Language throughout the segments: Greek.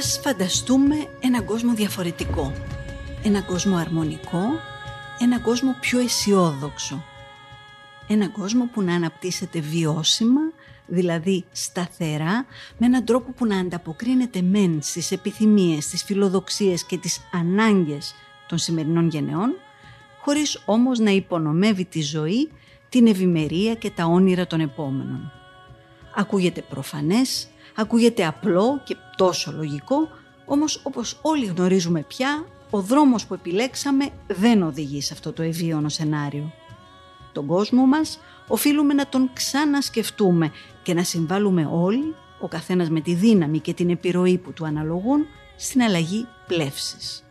Ας φανταστούμε έναν κόσμο διαφορετικό. Έναν κόσμο αρμονικό, έναν κόσμο πιο αισιόδοξο. Έναν κόσμο που να αναπτύσσεται βιώσιμα, δηλαδή σταθερά, με έναν τρόπο που να ανταποκρίνεται μεν στις επιθυμίες, στις φιλοδοξίες και τις ανάγκες των σημερινών γενεών, χωρίς όμως να υπονομεύει τη ζωή, την ευημερία και τα όνειρα των επόμενων. Ακούγεται προφανές, ακούγεται απλό και τόσο λογικό, όμως όπως όλοι γνωρίζουμε πια, ο δρόμος που επιλέξαμε δεν οδηγεί σε αυτό το ευίωνο σενάριο. Τον κόσμο μας οφείλουμε να τον ξανασκεφτούμε και να συμβάλλουμε όλοι, ο καθένας με τη δύναμη και την επιρροή που του αναλογούν, στην αλλαγή πλεύσης.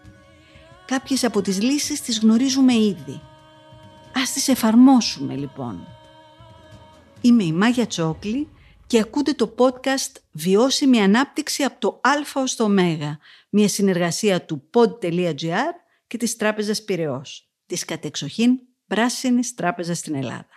Κάποιες από τις λύσεις τις γνωρίζουμε ήδη. Ας τις εφαρμόσουμε λοιπόν. Είμαι η Μάγια Τσόκλη και ακούτε το podcast «Βιώσιμη ανάπτυξη από το Α ως το Ω», μια συνεργασία του pod.gr και της Τράπεζας Πυραιός, της κατεξοχήν πράσινης τράπεζας στην Ελλάδα.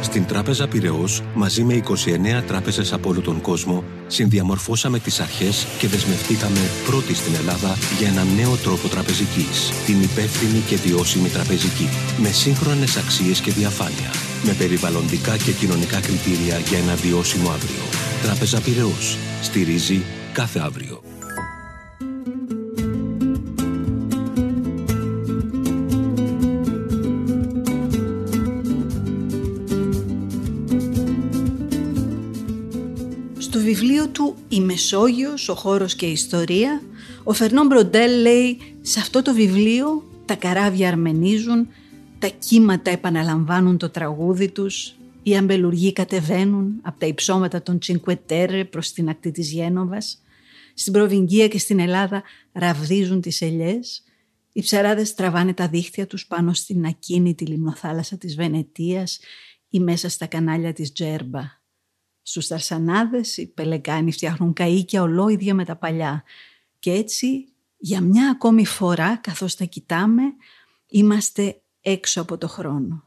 Στην Τράπεζα Πυραιός, μαζί με 29 τράπεζες από όλο τον κόσμο, συνδιαμορφώσαμε τις αρχές και δεσμευτήκαμε πρώτοι στην Ελλάδα για έναν νέο τρόπο τραπεζικής, την υπεύθυνη και βιώσιμη τραπεζική, με σύγχρονες αξίες και διαφάνεια, με περιβαλλοντικά και κοινωνικά κριτήρια για ένα βιώσιμο αύριο. Τράπεζα Πυραιός. Στηρίζει κάθε αύριο. βιβλίο του «Η Μεσόγειος, ο χώρος και η ιστορία» ο Φερνόν Μπροντέλ λέει «Σε αυτό το βιβλίο τα καράβια αρμενίζουν, τα κύματα επαναλαμβάνουν το τραγούδι τους, οι αμπελουργοί κατεβαίνουν από τα υψώματα των Τσινκουετέρε προς την ακτή της Γένοβας, στην Προβυγγία και στην Ελλάδα ραβδίζουν τις ελιές, οι ψαράδες τραβάνε τα δίχτυα τους πάνω στην ακίνητη λιμνοθάλασσα της Βενετίας ή μέσα στα κανάλια της Τζέρμπα. Στους Ταρσανάδες οι πελεκάνοι φτιάχνουν καΐκια ολόιδια με τα παλιά. Και έτσι για μια ακόμη φορά καθώς τα κοιτάμε είμαστε έξω από το χρόνο.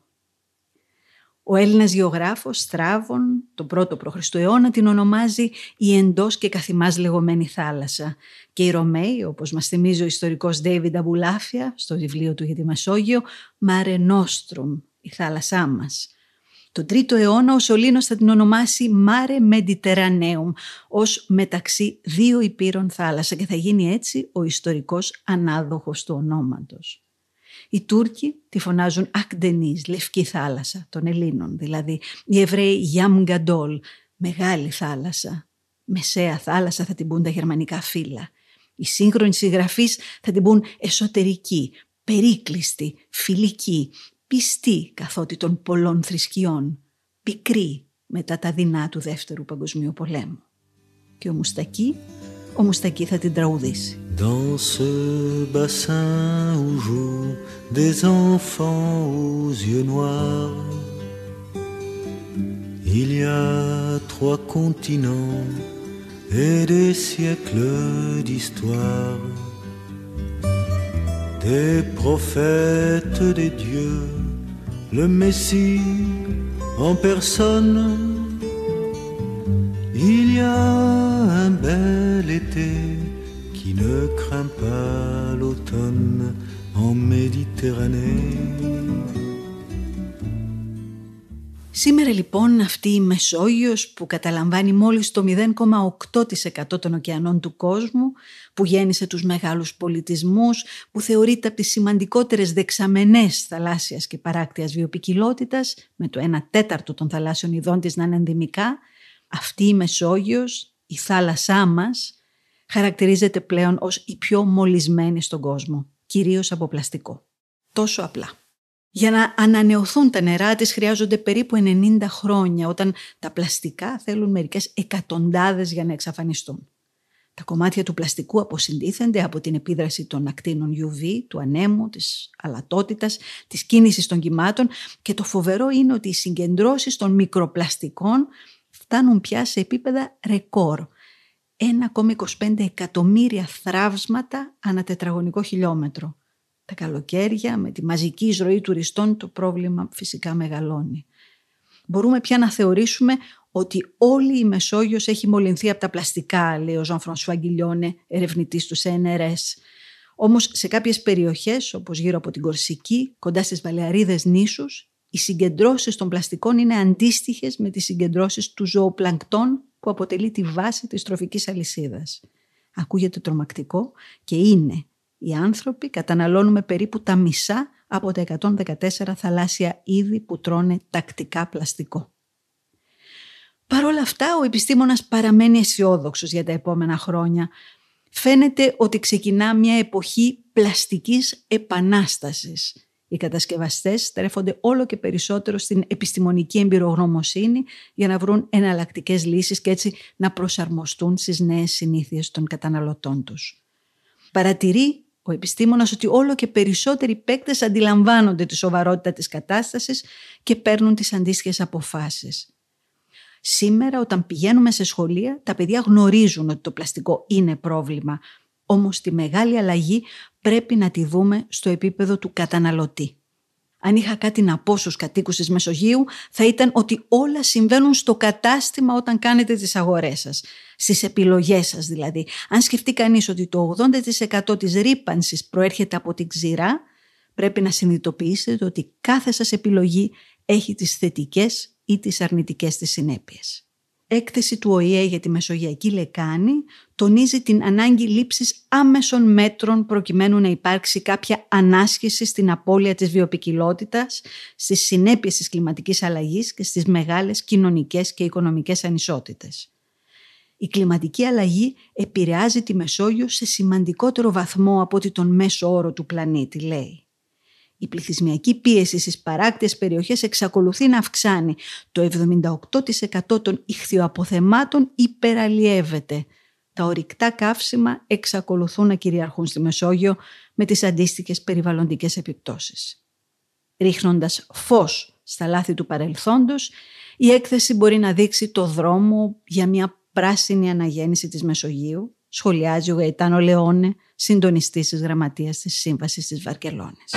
Ο Έλληνας γεωγράφος Στράβων, τον πρώτο π.Χ. αιώνα, την ονομάζει η εντός και καθημάς λεγόμενη θάλασσα. Και οι Ρωμαίοι, όπως μας θυμίζει ο ιστορικός Ντέιβιντ Αμπουλάφια στο βιβλίο του για τη Μεσόγειο, Μάρε Νόστρουμ, η θάλασσά μας. Τον τρίτο αιώνα ο Σολίνος θα την ονομάσει Mare Mediterraneum ως μεταξύ δύο υπήρων θάλασσα και θα γίνει έτσι ο ιστορικός ανάδοχος του ονόματος. Οι Τούρκοι τη φωνάζουν Ακντενής, λευκή θάλασσα των Ελλήνων, δηλαδή οι Εβραίοι Γιαμγκαντόλ, μεγάλη θάλασσα. Μεσαία θάλασσα θα την πούν τα γερμανικά φύλλα. Οι σύγχρονοι συγγραφείς θα την πούν εσωτερική, περίκλειστη, φιλική, πιστή καθότι των πολλών θρησκειών, πικρή μετά τα δεινά του Δεύτερου Παγκοσμίου Πολέμου. Και ο Μουστακή, ο Μουστακή θα την τραγουδήσει. Dans ce bassin où jouent des enfants aux yeux noirs, il y a trois continents et des siècles d'histoire, des prophètes des dieux le Messie en personne. Il y a un bel été qui ne craint pas l'automne en Méditerranée. Σήμερα λοιπόν αυτή η Μεσόγειος που καταλαμβάνει μόλις το 0,8% των ωκεανών του κόσμου, που γέννησε τους μεγάλους πολιτισμούς, που θεωρείται από τις σημαντικότερες δεξαμενές θαλάσσιας και παράκτειας βιοπικιλότητας, με το 1 τέταρτο των θαλάσσιων ειδών της να είναι ενδυμικά, αυτή η Μεσόγειος, η θάλασσά μας, χαρακτηρίζεται πλέον ως η πιο μολυσμένη στον κόσμο, κυρίως από πλαστικό. Τόσο απλά. Για να ανανεωθούν τα νερά της χρειάζονται περίπου 90 χρόνια, όταν τα πλαστικά θέλουν μερικές εκατοντάδες για να εξαφανιστούν. Τα κομμάτια του πλαστικού αποσυντήθενται από την επίδραση των ακτίνων UV, του ανέμου, της αλατότητας, της κίνησης των κυμάτων και το φοβερό είναι ότι οι συγκεντρώσεις των μικροπλαστικών φτάνουν πια σε επίπεδα ρεκόρ. 1,25 εκατομμύρια θράψματα ανά τετραγωνικό χιλιόμετρο. Τα καλοκαίρια με τη μαζική εισρωή τουριστών το πρόβλημα φυσικά μεγαλώνει. Μπορούμε πια να θεωρήσουμε ότι όλη η Μεσόγειος έχει μολυνθεί από τα πλαστικά, λέει ο Ζων Φρονσουά Γκυλιόνε, ερευνητής του CNRS. Όμως σε κάποιες περιοχές, όπως γύρω από την Κορσική, κοντά στις Βαλεαρίδες νήσους, οι συγκεντρώσεις των πλαστικών είναι αντίστοιχες με τις συγκεντρώσεις του ζωοπλανκτών που αποτελεί τη βάση της τροφικής αλυσίδας. Ακούγεται τρομακτικό και είναι. Οι άνθρωποι καταναλώνουμε περίπου τα μισά από τα 114 θαλάσσια είδη που τρώνε τακτικά πλαστικό. Παρ' όλα αυτά, ο επιστήμονας παραμένει αισιόδοξος για τα επόμενα χρόνια. Φαίνεται ότι ξεκινά μια εποχή πλαστικής επανάστασης οι κατασκευαστές στρέφονται όλο και περισσότερο στην επιστημονική εμπειρογνωμοσύνη για να βρουν εναλλακτικές λύσεις και έτσι να προσαρμοστούν στις νέες συνήθειες των καταναλωτών τους. Παρατηρεί ο επιστήμονας ότι όλο και περισσότεροι παίκτες αντιλαμβάνονται τη σοβαρότητα της κατάστασης και παίρνουν τις αντίστοιχες αποφάσεις. Σήμερα όταν πηγαίνουμε σε σχολεία τα παιδιά γνωρίζουν ότι το πλαστικό είναι πρόβλημα όμως τη μεγάλη αλλαγή πρέπει να τη δούμε στο επίπεδο του καταναλωτή. Αν είχα κάτι να πω στους κατοίκους της Μεσογείου θα ήταν ότι όλα συμβαίνουν στο κατάστημα όταν κάνετε τις αγορές σας. Στις επιλογές σας δηλαδή. Αν σκεφτεί κανείς ότι το 80% της ρήπανσης προέρχεται από την ξηρά, πρέπει να συνειδητοποιήσετε ότι κάθε σας επιλογή έχει τις θετικές ή τις αρνητικές της συνέπειες έκθεση του ΟΗΕ για τη Μεσογειακή Λεκάνη τονίζει την ανάγκη λήψης άμεσων μέτρων προκειμένου να υπάρξει κάποια ανάσχεση στην απώλεια της βιοπικιλότητας, στις συνέπειες της κλιματικής αλλαγής και στις μεγάλες κοινωνικές και οικονομικές ανισότητες. Η κλιματική αλλαγή επηρεάζει τη Μεσόγειο σε σημαντικότερο βαθμό από ότι τον μέσο όρο του πλανήτη, λέει. Η πληθυσμιακή πίεση στις παράκτιες περιοχές εξακολουθεί να αυξάνει. Το 78% των ηχθειοαποθεμάτων υπεραλλιεύεται. Τα ορυκτά καύσιμα εξακολουθούν να κυριαρχούν στη Μεσόγειο με τις αντίστοιχες περιβαλλοντικές επιπτώσεις. Ρίχνοντας φως στα λάθη του παρελθόντος, η έκθεση μπορεί να δείξει το δρόμο για μια πράσινη αναγέννηση της Μεσογείου, σχολιάζει ο Γαϊτάνο Λεόνε, συντονιστής της Γραμματείας της Σύμβασης της Βαρκελόνης.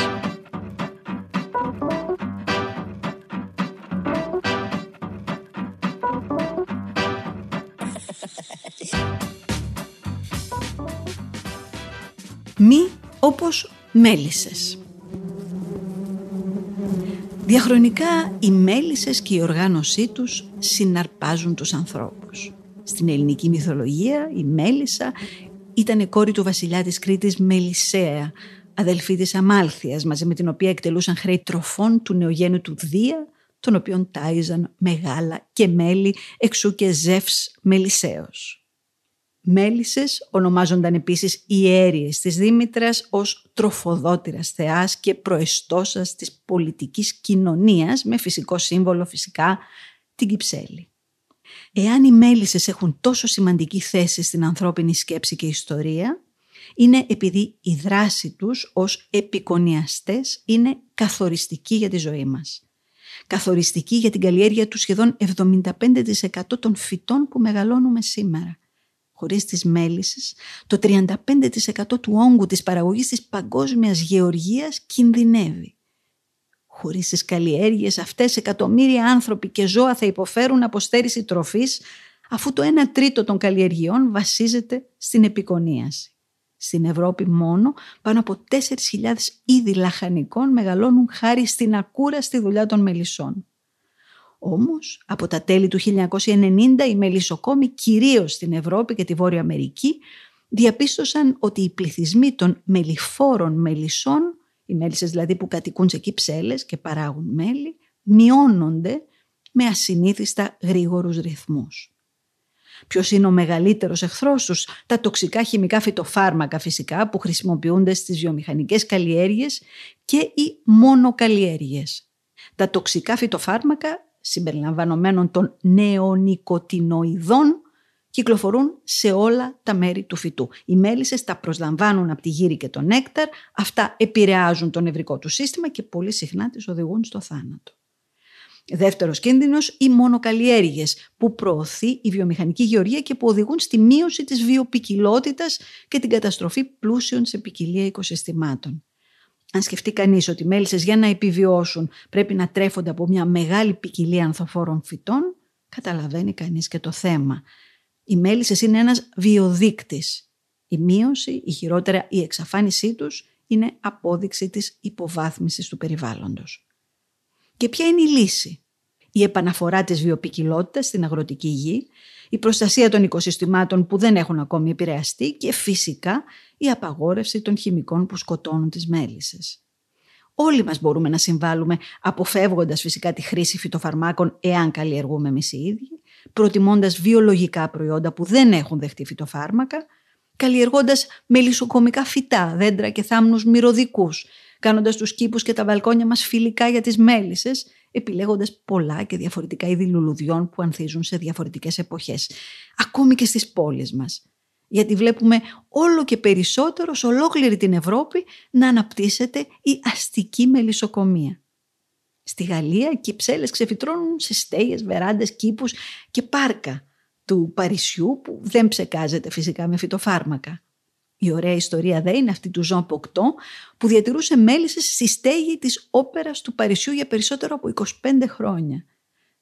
Μη όπως μέλισσες. Διαχρονικά οι μέλισσες και η οργάνωσή τους συναρπάζουν τους ανθρώπους. Στην ελληνική μυθολογία η μέλισσα ήταν η κόρη του βασιλιά της Κρήτης Μελισσέα, αδελφή της Αμάλθειας, μαζί με την οποία εκτελούσαν χρέη τροφών του νεογέννου του Δία, τον οποίον τάιζαν μεγάλα και μέλη εξού και Ζεύς Μελισσέος. Μέλισσες ονομάζονταν επίσης ιέριες της Δήμητρας ως τροφοδότηρας θεάς και προεστώσας της πολιτικής κοινωνίας με φυσικό σύμβολο φυσικά την Κυψέλη. Εάν οι μέλισσες έχουν τόσο σημαντική θέση στην ανθρώπινη σκέψη και ιστορία, είναι επειδή η δράση τους ως επικονιαστές είναι καθοριστική για τη ζωή μας. Καθοριστική για την καλλιέργεια του σχεδόν 75% των φυτών που μεγαλώνουμε σήμερα χωρίς τις μέλισσες, το 35% του όγκου της παραγωγής της παγκόσμιας γεωργίας κινδυνεύει. Χωρίς τις καλλιέργειες αυτές εκατομμύρια άνθρωποι και ζώα θα υποφέρουν από στέρηση τροφής αφού το 1 τρίτο των καλλιεργειών βασίζεται στην επικονίαση. Στην Ευρώπη μόνο πάνω από 4.000 είδη λαχανικών μεγαλώνουν χάρη στην ακούραστη δουλειά των μελισσών. Όμως, από τα τέλη του 1990 οι μελισσοκόμοι κυρίως στην Ευρώπη και τη Βόρεια Αμερική διαπίστωσαν ότι οι πληθυσμοί των μελιφόρων μελισσών, οι μέλισσες δηλαδή που κατοικούν σε κυψέλες και παράγουν μέλι, μειώνονται με ασυνήθιστα γρήγορους ρυθμούς. Ποιος είναι ο μεγαλύτερος εχθρός τους, τα τοξικά χημικά φυτοφάρμακα φυσικά που χρησιμοποιούνται στις βιομηχανικές καλλιέργειες και οι μονοκαλλιέργειες. Τα τοξικά φυτοφάρμακα συμπεριλαμβανομένων των νεονικοτινοειδών κυκλοφορούν σε όλα τα μέρη του φυτού. Οι μέλισσες τα προσλαμβάνουν από τη γύρι και τον νέκταρ, αυτά επηρεάζουν το νευρικό του σύστημα και πολύ συχνά τις οδηγούν στο θάνατο. Δεύτερος κίνδυνος, οι μονοκαλλιέργειες που προωθεί η βιομηχανική γεωργία και που οδηγούν στη μείωση της βιοπικιλότητας και την καταστροφή πλούσιων σε ποικιλία οικοσυστημάτων. Αν σκεφτεί κανείς ότι οι μέλισσες για να επιβιώσουν πρέπει να τρέφονται από μια μεγάλη ποικιλία ανθοφόρων φυτών, καταλαβαίνει κανείς και το θέμα. Οι μέλισσες είναι ένας βιοδείκτης. Η μείωση, η χειρότερα η εξαφάνισή τους είναι απόδειξη της υποβάθμισης του περιβάλλοντος. Και ποια είναι η λύση; Η επαναφορά της βιοπικιλότητας στην αγροτική γη, η προστασία των οικοσυστημάτων που δεν έχουν ακόμη επηρεαστεί και φυσικά η απαγόρευση των χημικών που σκοτώνουν τις μέλισσες. Όλοι μας μπορούμε να συμβάλλουμε αποφεύγοντας φυσικά τη χρήση φυτοφαρμάκων εάν καλλιεργούμε εμείς οι ίδιοι, προτιμώντας βιολογικά προϊόντα που δεν έχουν δεχτεί φυτοφάρμακα, καλλιεργώντας μελισσοκομικά φυτά, δέντρα και θάμνους μυρωδικούς, κάνοντας τους κήπους και τα βαλκόνια μας φιλικά για τις μέλισσες, επιλέγοντας πολλά και διαφορετικά είδη λουλουδιών που ανθίζουν σε διαφορετικές εποχές, ακόμη και στις πόλεις μας. Γιατί βλέπουμε όλο και περισσότερο σε ολόκληρη την Ευρώπη να αναπτύσσεται η αστική μελισσοκομεία. Στη Γαλλία οι κυψέλες ξεφυτρώνουν σε στέγες, βεράντες, κήπους και πάρκα του Παρισιού που δεν ψεκάζεται φυσικά με φυτοφάρμακα. Η ωραία ιστορία δε είναι αυτή του Ζων Ποκτό που διατηρούσε μέλισσες στη στέγη της όπερας του Παρισιού για περισσότερο από 25 χρόνια.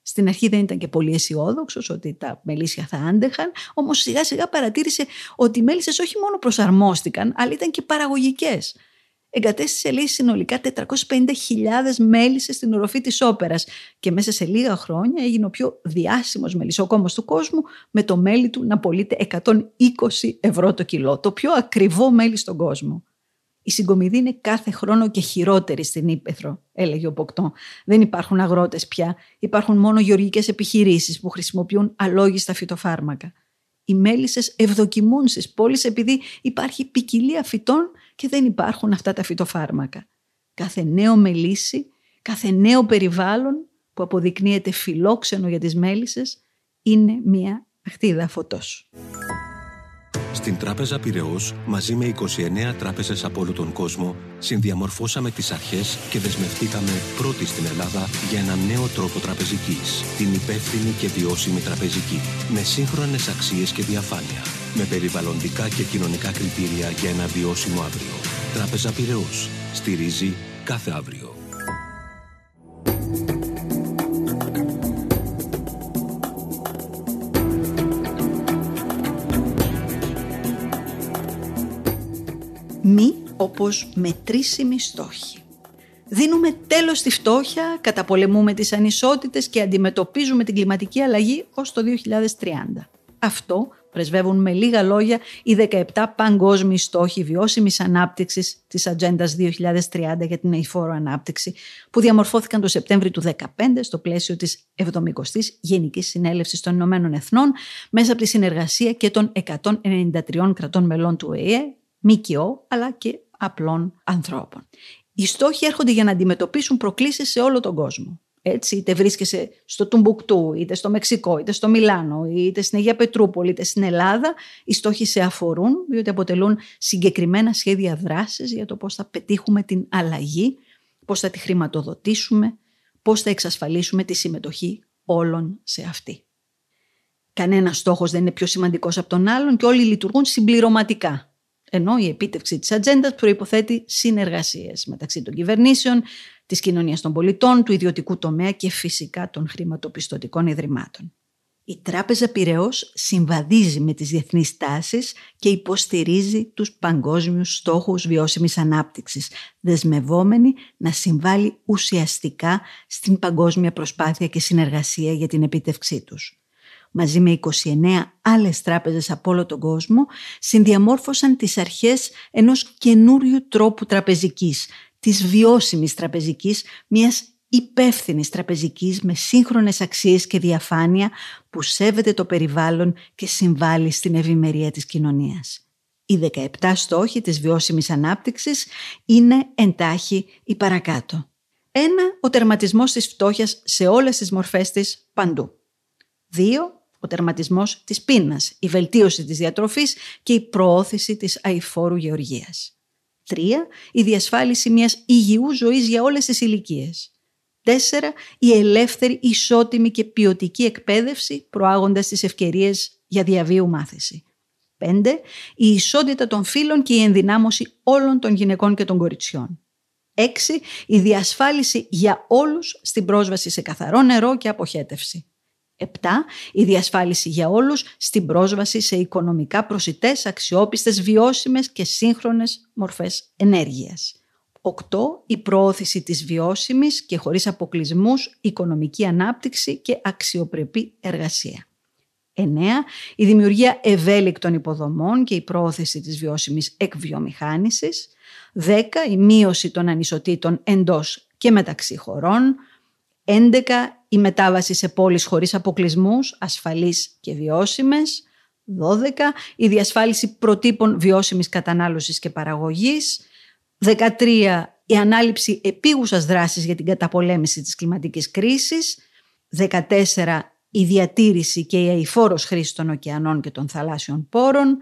Στην αρχή δεν ήταν και πολύ αισιόδοξος ότι τα μελίσια θα άντεχαν, όμως σιγά σιγά παρατήρησε ότι οι μέλισσες όχι μόνο προσαρμόστηκαν, αλλά ήταν και παραγωγικές. Εγκατέστησε λέει συνολικά 450.000 μέλισσε στην οροφή της όπερας και μέσα σε λίγα χρόνια έγινε ο πιο διάσημος μελισσοκόμος του κόσμου με το μέλι του να πωλείται 120 ευρώ το κιλό, το πιο ακριβό μέλι στον κόσμο. Η συγκομιδή είναι κάθε χρόνο και χειρότερη στην Ήπεθρο, έλεγε ο Ποκτό. Δεν υπάρχουν αγρότες πια, υπάρχουν μόνο γεωργικές επιχειρήσεις που χρησιμοποιούν αλόγιστα φυτοφάρμακα. Οι μέλισσες ευδοκιμούν στις πόλεις επειδή υπάρχει ποικιλία φυτών και δεν υπάρχουν αυτά τα φυτοφάρμακα. Κάθε νέο μελίσι, κάθε νέο περιβάλλον που αποδεικνύεται φιλόξενο για τις μέλισσες είναι μια χτίδα φωτός. Στην Τράπεζα Πυραιός, μαζί με 29 τράπεζες από όλο τον κόσμο, συνδιαμορφώσαμε τις αρχές και δεσμευτήκαμε πρώτοι στην Ελλάδα για ένα νέο τρόπο τραπεζικής, την υπεύθυνη και βιώσιμη τραπεζική, με σύγχρονες αξίες και διαφάνεια, με περιβαλλοντικά και κοινωνικά κριτήρια για ένα βιώσιμο αύριο. Τράπεζα Πυραιός. Στηρίζει κάθε αύριο. μη όπως μετρήσιμοι στόχοι. Δίνουμε τέλος στη φτώχεια, καταπολεμούμε τις ανισότητες και αντιμετωπίζουμε την κλιματική αλλαγή ως το 2030. Αυτό πρεσβεύουν με λίγα λόγια οι 17 παγκόσμιοι στόχοι βιώσιμης ανάπτυξης της Ατζέντας 2030 για την αηφόρο ανάπτυξη που διαμορφώθηκαν το Σεπτέμβριο του 2015 στο πλαίσιο της 70ης Γενικής Συνέλευσης των Ηνωμένων Εθνών μέσα από τη συνεργασία και των 193 κρατών μελών του ΕΕ ΜΚΟ αλλά και απλών ανθρώπων. Οι στόχοι έρχονται για να αντιμετωπίσουν προκλήσεις σε όλο τον κόσμο. Έτσι, είτε βρίσκεσαι στο Τουμπουκτού, είτε στο Μεξικό, είτε στο Μιλάνο, είτε στην Αγία Πετρούπολη, είτε στην Ελλάδα, οι στόχοι σε αφορούν, διότι αποτελούν συγκεκριμένα σχέδια δράσης για το πώς θα πετύχουμε την αλλαγή, πώς θα τη χρηματοδοτήσουμε, πώς θα εξασφαλίσουμε τη συμμετοχή όλων σε αυτή. Κανένας στόχος δεν είναι πιο σημαντικός από τον άλλον και όλοι λειτουργούν συμπληρωματικά ενώ η επίτευξη της ατζέντας προϋποθέτει συνεργασίες μεταξύ των κυβερνήσεων, της κοινωνίας των πολιτών, του ιδιωτικού τομέα και φυσικά των χρηματοπιστωτικών ιδρυμάτων. Η Τράπεζα Πυραιός συμβαδίζει με τις διεθνείς τάσεις και υποστηρίζει τους παγκόσμιους στόχους βιώσιμης ανάπτυξης, δεσμευόμενη να συμβάλλει ουσιαστικά στην παγκόσμια προσπάθεια και συνεργασία για την επίτευξή τους μαζί με 29 άλλες τράπεζες από όλο τον κόσμο, συνδιαμόρφωσαν τις αρχές ενός καινούριου τρόπου τραπεζικής, της βιώσιμης τραπεζικής, μιας υπεύθυνης τραπεζικής με σύγχρονες αξίες και διαφάνεια που σέβεται το περιβάλλον και συμβάλλει στην ευημερία της κοινωνίας. Οι 17 στόχοι της βιώσιμης ανάπτυξης είναι εντάχει ή παρακάτω. Ένα, ο τερματισμός της φτώχειας σε όλες τις μορφές της παντού. Δύο, ο τερματισμός της πείνας, η βελτίωση της διατροφής και η προώθηση της αηφόρου γεωργίας. Τρία, η διασφάλιση μιας υγιούς ζωής για όλες τις ηλικίες. Τέσσερα, η ελεύθερη, ισότιμη και ποιοτική εκπαίδευση προάγοντας τις ευκαιρίες για διαβίου μάθηση. Πέντε, η ισότητα των φύλων και η ενδυνάμωση όλων των γυναικών και των κοριτσιών. Έξι, η διασφάλιση για όλους στην πρόσβαση σε καθαρό νερό και αποχέτευση. 7. Η διασφάλιση για όλους στην πρόσβαση σε οικονομικά προσιτές, αξιόπιστες, βιώσιμες και σύγχρονες μορφές ενέργειας. 8. Η προώθηση της βιώσιμης και χωρίς αποκλεισμούς οικονομική ανάπτυξη και αξιοπρεπή εργασία. 9. Η δημιουργία ευέλικτων υποδομών και η προώθηση της βιώσιμης εκβιομηχάνησης. 10. Η μείωση των ανισοτήτων εντός και μεταξύ χωρών. 11. Η μετάβαση σε πόλεις χωρίς αποκλεισμούς, ασφαλείς και βιώσιμες. 12. Η διασφάλιση προτύπων βιώσιμης κατανάλωσης και παραγωγής. 13. Η ανάληψη επίγουσας δράσης για την καταπολέμηση της κλιματικής κρίσης. 14. Η διατήρηση και η αηφόρος χρήση των ωκεανών και των θαλάσσιων πόρων.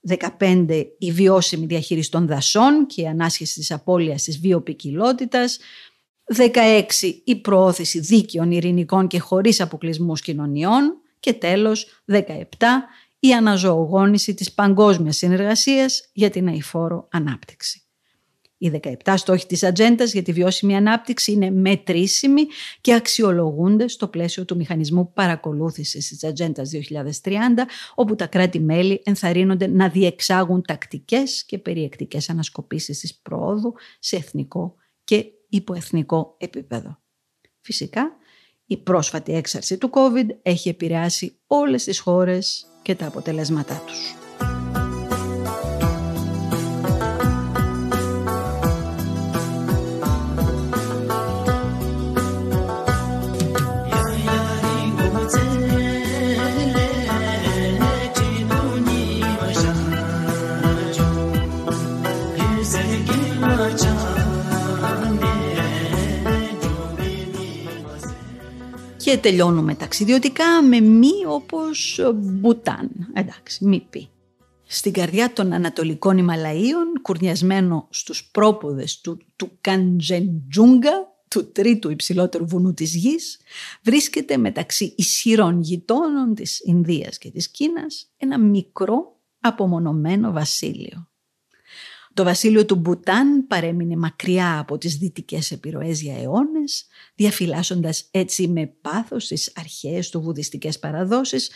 15. Η βιώσιμη διαχείριση των δασών και η ανάσχεση της απώλειας της βιοπικιλότητας. 16. Η προώθηση δίκαιων, ειρηνικών και χωρίς αποκλεισμούς κοινωνιών. Και τέλος, 17. Η αναζωογόνηση της παγκόσμιας συνεργασίας για την αηφόρο ανάπτυξη. Οι 17 στόχοι της ατζέντας για τη βιώσιμη ανάπτυξη είναι μετρήσιμοι και αξιολογούνται στο πλαίσιο του μηχανισμού παρακολούθησης της ατζέντας 2030, όπου τα κράτη-μέλη ενθαρρύνονται να διεξάγουν τακτικές και περιεκτικές ανασκοπήσεις της πρόοδου σε εθνικό και υποεθνικό επίπεδο. Φυσικά, η πρόσφατη έξαρση του COVID έχει επηρεάσει όλες τις χώρες και τα αποτελέσματά τους. Και τελειώνουμε ταξιδιωτικά με μη όπως Μπουτάν. Εντάξει, μη πει. Στην καρδιά των Ανατολικών Ιμαλαίων, κουρνιασμένο στους πρόποδες του, του Καντζεντζούγκα, του τρίτου υψηλότερου βουνού της γης, βρίσκεται μεταξύ ισχυρών γειτόνων της Ινδίας και της Κίνας ένα μικρό απομονωμένο βασίλειο. Το βασίλειο του Μπουτάν παρέμεινε μακριά από τις δυτικές επιρροές για αιώνες, διαφυλάσσοντας έτσι με πάθος τις αρχαίες του βουδιστικές παραδόσεις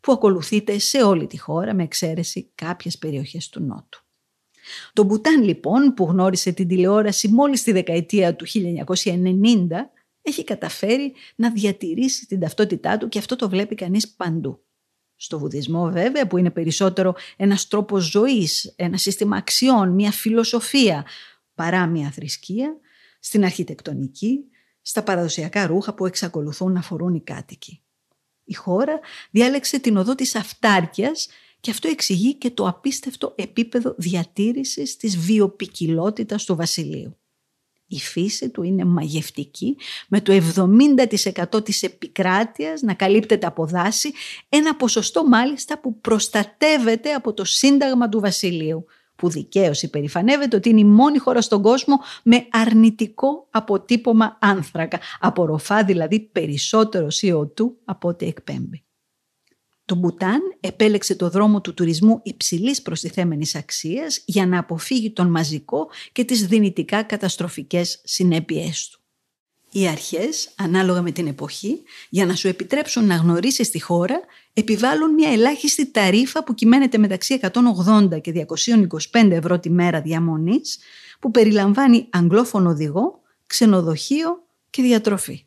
που ακολουθείται σε όλη τη χώρα με εξαίρεση κάποιες περιοχές του Νότου. Το Μπουτάν λοιπόν που γνώρισε την τηλεόραση μόλις τη δεκαετία του 1990 έχει καταφέρει να διατηρήσει την ταυτότητά του και αυτό το βλέπει κανείς παντού. Στο βουδισμό βέβαια που είναι περισσότερο ένας τρόπος ζωής, ένα σύστημα αξιών, μια φιλοσοφία παρά μια θρησκεία, στην αρχιτεκτονική, στα παραδοσιακά ρούχα που εξακολουθούν να φορούν οι κάτοικοι. Η χώρα διάλεξε την οδό της αυτάρκειας και αυτό εξηγεί και το απίστευτο επίπεδο διατήρησης της βιοπικιλότητας του βασιλείου. Η φύση του είναι μαγευτική, με το 70% της επικράτειας να καλύπτεται από δάση, ένα ποσοστό μάλιστα που προστατεύεται από το Σύνταγμα του Βασιλείου, που δικαίως υπερηφανεύεται ότι είναι η μόνη χώρα στον κόσμο με αρνητικό αποτύπωμα άνθρακα, απορροφά δηλαδή περισσότερο CO2 από ό,τι εκπέμπει. Το Μπουτάν επέλεξε το δρόμο του τουρισμού υψηλής προστιθέμενης αξίας για να αποφύγει τον μαζικό και τις δυνητικά καταστροφικές συνέπειές του. Οι αρχές, ανάλογα με την εποχή, για να σου επιτρέψουν να γνωρίσεις τη χώρα, επιβάλλουν μια ελάχιστη ταρίφα που κυμαίνεται μεταξύ 180 και 225 ευρώ τη μέρα διαμονής, που περιλαμβάνει αγγλόφωνο οδηγό, ξενοδοχείο και διατροφή.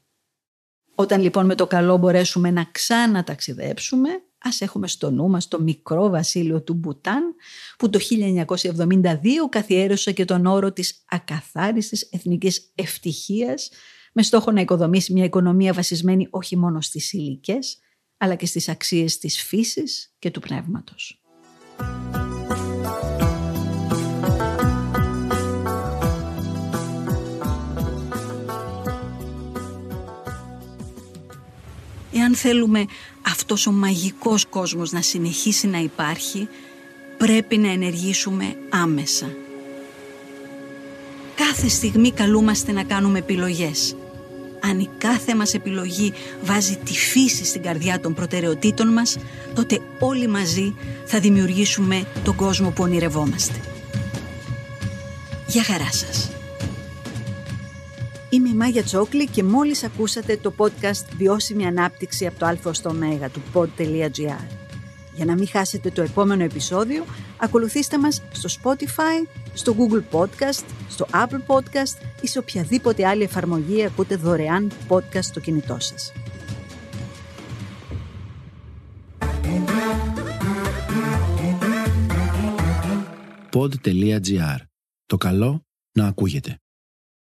Όταν λοιπόν με το καλό μπορέσουμε να ξαναταξιδέψουμε, ας έχουμε στο νου μας το μικρό βασίλειο του Μπουτάν, που το 1972 καθιέρωσε και τον όρο της ακαθάριστης εθνικής ευτυχίας, με στόχο να οικοδομήσει μια οικονομία βασισμένη όχι μόνο στις υλικέ, αλλά και στις αξίες της φύσης και του πνεύματος. Εάν θέλουμε αυτός ο μαγικός κόσμος να συνεχίσει να υπάρχει, πρέπει να ενεργήσουμε άμεσα. Κάθε στιγμή καλούμαστε να κάνουμε επιλογές. Αν η κάθε μας επιλογή βάζει τη φύση στην καρδιά των προτεραιοτήτων μας, τότε όλοι μαζί θα δημιουργήσουμε τον κόσμο που ονειρευόμαστε. Για χαρά σας. Είμαι η Μάγια Τσόκλη και μόλις ακούσατε το podcast «Βιώσιμη ανάπτυξη από το α στο ω» του pod.gr. Για να μην χάσετε το επόμενο επεισόδιο, ακολουθήστε μας στο Spotify, στο Google Podcast, στο Apple Podcast ή σε οποιαδήποτε άλλη εφαρμογή ακούτε δωρεάν podcast στο κινητό σας. Pod.gr. Το καλό να ακούγεται.